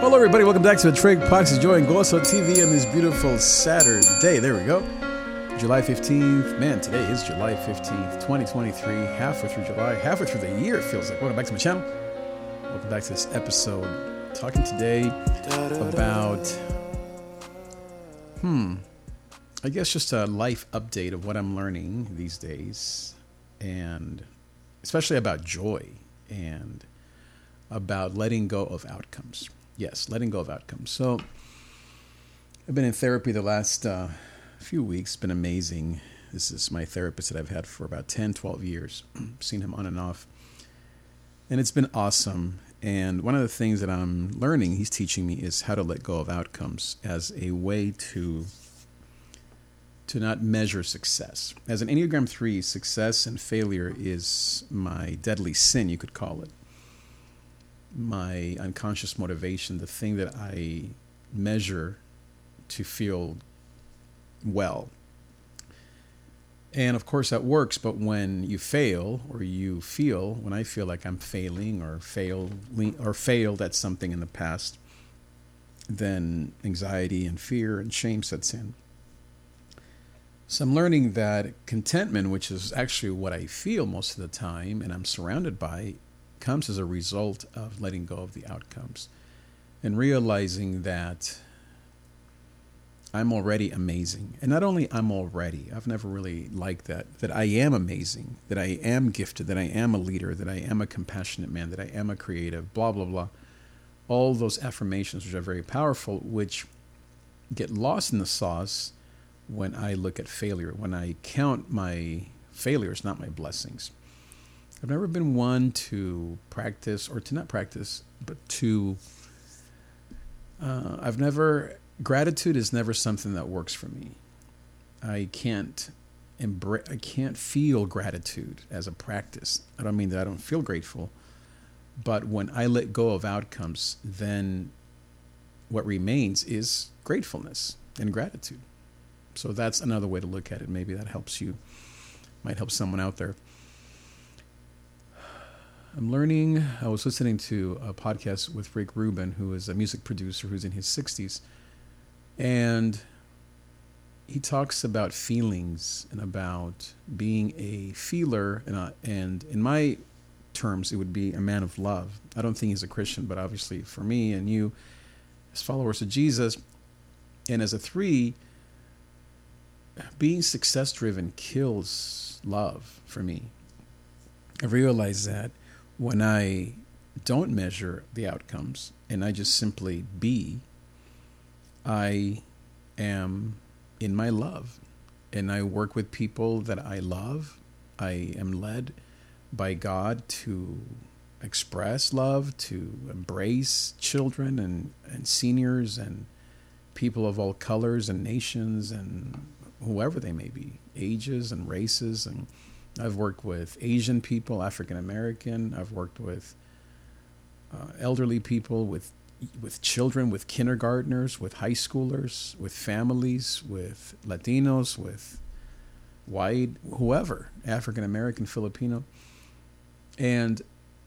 Hello, everybody. Welcome back to the Trig Podcast. Join Goso TV on this beautiful Saturday. There we go. July 15th. Man, today is July 15th, 2023. Halfway through July, halfway through the year, it feels like. Welcome back to my channel. Welcome back to this episode. Talking today about, hmm, I guess just a life update of what I'm learning these days, and especially about joy and about letting go of outcomes. Yes, letting go of outcomes. So, I've been in therapy the last uh, few weeks. Been amazing. This is my therapist that I've had for about 10, 12 years. Seen him on and off. And it's been awesome. And one of the things that I'm learning, he's teaching me, is how to let go of outcomes as a way to to not measure success. As an Enneagram 3, success and failure is my deadly sin, you could call it. My unconscious motivation, the thing that I measure to feel well. And of course that works, but when you fail or you feel, when I feel like I'm failing or fail or failed at something in the past, then anxiety and fear and shame sets in. So I'm learning that contentment, which is actually what I feel most of the time and I'm surrounded by, comes as a result of letting go of the outcomes and realizing that I'm already amazing. And not only I'm already, I've never really liked that, that I am amazing, that I am gifted, that I am a leader, that I am a compassionate man, that I am a creative, blah, blah, blah. All those affirmations, which are very powerful, which get lost in the sauce when I look at failure, when I count my failures, not my blessings. I've never been one to practice, or to not practice, but to. Uh, I've never. Gratitude is never something that works for me. I can't embrace. I can't feel gratitude as a practice. I don't mean that I don't feel grateful, but when I let go of outcomes, then what remains is gratefulness and gratitude. So that's another way to look at it. Maybe that helps you, might help someone out there. I'm learning, I was listening to a podcast with Rick Rubin, who is a music producer who's in his 60s. And he talks about feelings and about being a feeler. And, a, and in my terms, it would be a man of love. I don't think he's a Christian, but obviously for me and you, as followers of Jesus, and as a three, being success driven kills love for me. I realize that when I don't measure the outcomes and I just simply be, I am in my love and I work with people that I love. I am led by God to express love, to embrace children and, and seniors and people of all colors and nations and whoever they may be, ages and races. And I've worked with Asian people, African American. I've worked with uh, elderly people, with with children, with kindergartners, with high schoolers, with families, with Latinos, with white, whoever, African American, Filipino. And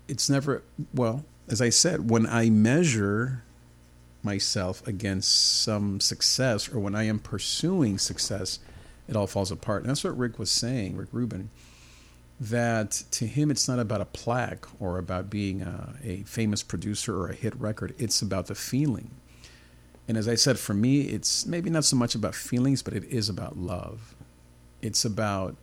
it's never, well, as I said, when I measure myself against some success or when I am pursuing success, it all falls apart. And that's what Rick was saying, Rick Rubin, that to him it's not about a plaque or about being a, a famous producer or a hit record. It's about the feeling. And as I said, for me, it's maybe not so much about feelings, but it is about love. It's about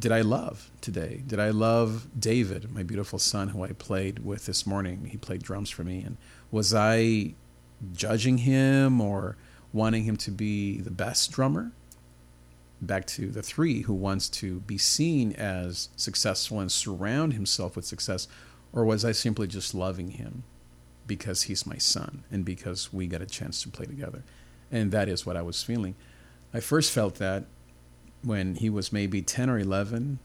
did I love today? Did I love David, my beautiful son, who I played with this morning? He played drums for me. And was I judging him or wanting him to be the best drummer? Back to the three who wants to be seen as successful and surround himself with success, or was I simply just loving him because he's my son and because we got a chance to play together? And that is what I was feeling. I first felt that when he was maybe 10 or 11,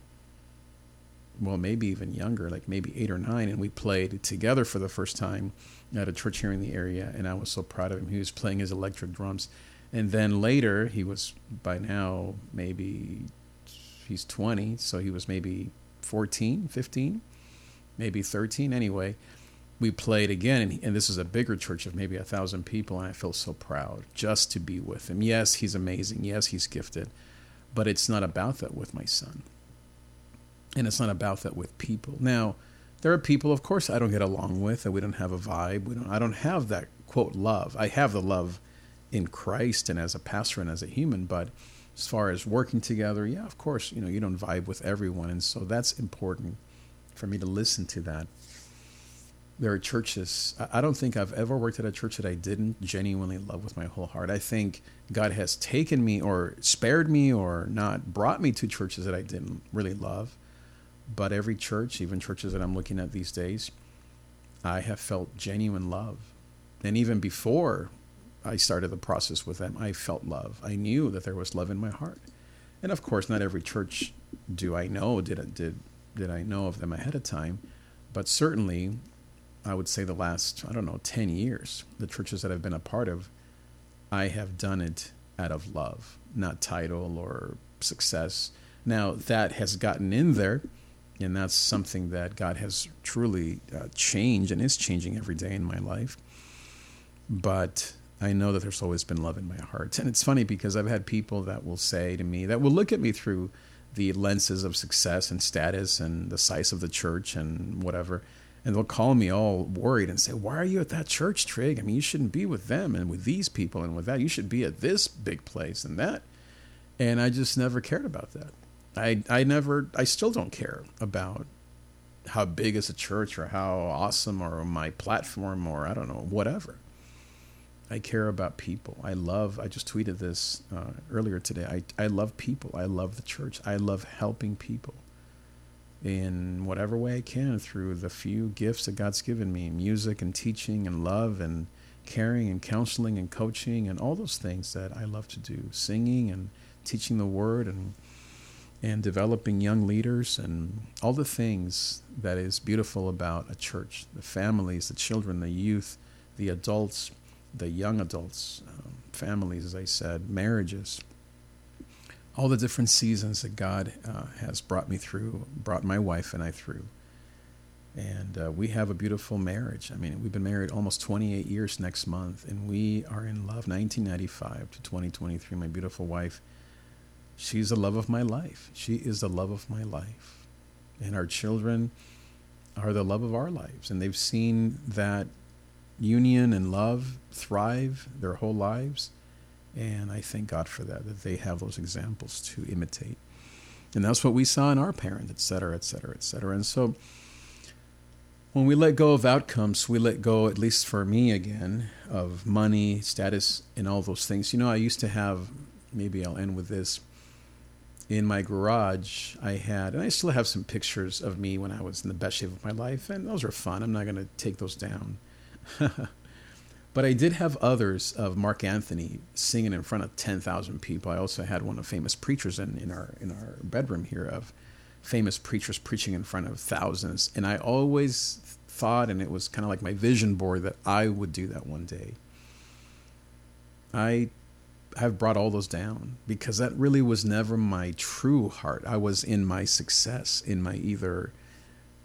well, maybe even younger, like maybe eight or nine, and we played together for the first time at a church here in the area, and I was so proud of him. He was playing his electric drums. And then later, he was by now maybe he's 20, so he was maybe 14, 15, maybe 13 anyway. we played again, and, and this is a bigger church of maybe a thousand people, and I feel so proud just to be with him. Yes, he's amazing. Yes, he's gifted, but it's not about that with my son, and it's not about that with people. Now, there are people, of course, I don't get along with, and we don't have a vibe. We don't. I don't have that quote love. I have the love in Christ and as a pastor and as a human, but as far as working together, yeah, of course, you know, you don't vibe with everyone, and so that's important for me to listen to that there are churches. I don't think I've ever worked at a church that I didn't genuinely love with my whole heart. I think God has taken me or spared me or not brought me to churches that I didn't really love. But every church, even churches that I'm looking at these days, I have felt genuine love. And even before I started the process with them, I felt love. I knew that there was love in my heart. And of course, not every church do I know did did did I know of them ahead of time, but certainly I would say the last, I don't know, 10 years, the churches that I've been a part of, I have done it out of love, not title or success. Now, that has gotten in there, and that's something that God has truly uh, changed and is changing every day in my life. But I know that there's always been love in my heart. And it's funny because I've had people that will say to me, that will look at me through the lenses of success and status and the size of the church and whatever and they'll call me all worried and say, "Why are you at that church, Trig? I mean, you shouldn't be with them and with these people and with that. You should be at this big place and that." And I just never cared about that. I I never I still don't care about how big is a church or how awesome or my platform or I don't know whatever. I care about people. I love. I just tweeted this uh, earlier today. I I love people. I love the church. I love helping people in whatever way I can through the few gifts that God's given me music and teaching and love and caring and counseling and coaching and all those things that I love to do singing and teaching the word and and developing young leaders and all the things that is beautiful about a church the families the children the youth the adults the young adults um, families as I said marriages all the different seasons that God uh, has brought me through, brought my wife and I through. And uh, we have a beautiful marriage. I mean, we've been married almost 28 years next month, and we are in love 1995 to 2023. My beautiful wife, she's the love of my life. She is the love of my life. And our children are the love of our lives. And they've seen that union and love thrive their whole lives. And I thank God for that, that they have those examples to imitate. And that's what we saw in our parents, et cetera, et cetera, et cetera. And so when we let go of outcomes, we let go, at least for me again, of money, status, and all those things. You know, I used to have, maybe I'll end with this. In my garage, I had, and I still have some pictures of me when I was in the best shape of my life, and those are fun. I'm not going to take those down. But I did have others of Marc Anthony singing in front of 10,000 people. I also had one of famous preachers in, in, our, in our bedroom here of famous preachers preaching in front of thousands. And I always thought, and it was kind of like my vision board, that I would do that one day. I have brought all those down because that really was never my true heart. I was in my success, in my either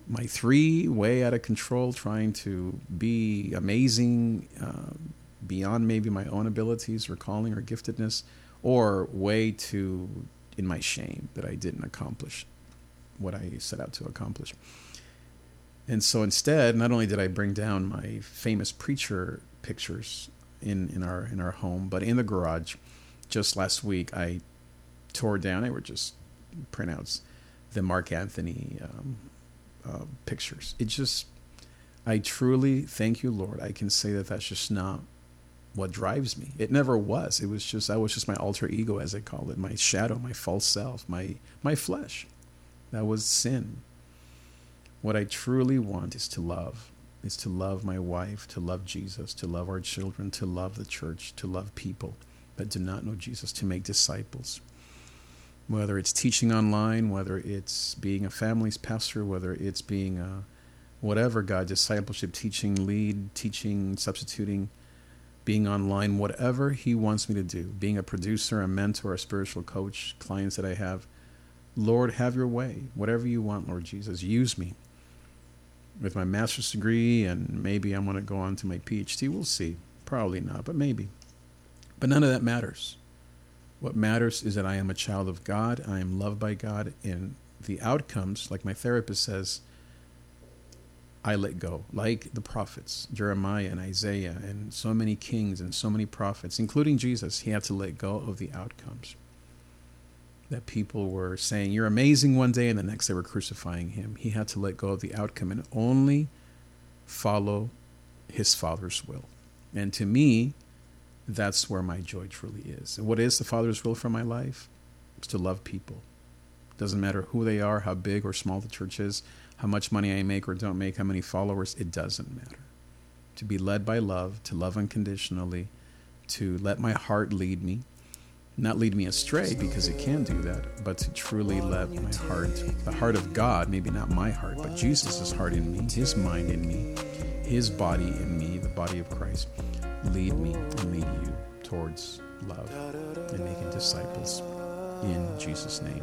my three way out of control, trying to be amazing uh, beyond maybe my own abilities or calling or giftedness, or way to in my shame that I didn't accomplish what I set out to accomplish. And so instead, not only did I bring down my famous preacher pictures in, in our in our home, but in the garage, just last week I tore down. They were just printouts. The Marc Anthony um, uh, pictures. It just, I truly thank you, Lord. I can say that that's just not what drives me. It never was. It was just I was just my alter ego, as I call it, my shadow, my false self, my my flesh. That was sin. What I truly want is to love. Is to love my wife, to love Jesus, to love our children, to love the church, to love people that do not know Jesus, to make disciples whether it's teaching online, whether it's being a family's pastor, whether it's being a whatever God, discipleship, teaching, lead, teaching, substituting, being online, whatever He wants me to do, being a producer, a mentor, a spiritual coach, clients that I have. Lord, have your way. Whatever you want, Lord Jesus, use me. with my master's degree and maybe I'm going to go on to my PhD. We'll see. Probably not, but maybe. But none of that matters. What matters is that I am a child of God. I am loved by God. And the outcomes, like my therapist says, I let go. Like the prophets, Jeremiah and Isaiah, and so many kings and so many prophets, including Jesus, he had to let go of the outcomes. That people were saying, You're amazing one day, and the next they were crucifying him. He had to let go of the outcome and only follow his Father's will. And to me, that's where my joy truly is. And what is the Father's will for my life? It's to love people. Doesn't matter who they are, how big or small the church is, how much money I make or don't make, how many followers, it doesn't matter. To be led by love, to love unconditionally, to let my heart lead me, not lead me astray because it can do that, but to truly let my heart, the heart of God, maybe not my heart, but Jesus' heart in me, his mind in me, his body in me, the body of Christ, lead me and lead you towards love and making disciples in Jesus' name.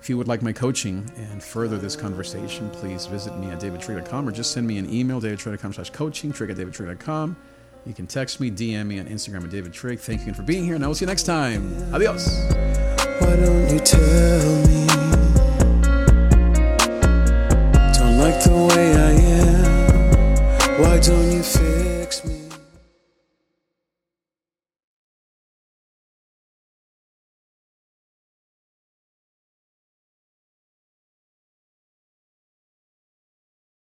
If you would like my coaching and further this conversation, please visit me at davidtrig.com or just send me an email, davidtrig.com slash coaching, trig at davidtrig.com. You can text me, DM me on Instagram at David Trig. Thank you again for being here, and I will see you next time. Adios. Why don't you tell me? Don't like the way I am. Why don't you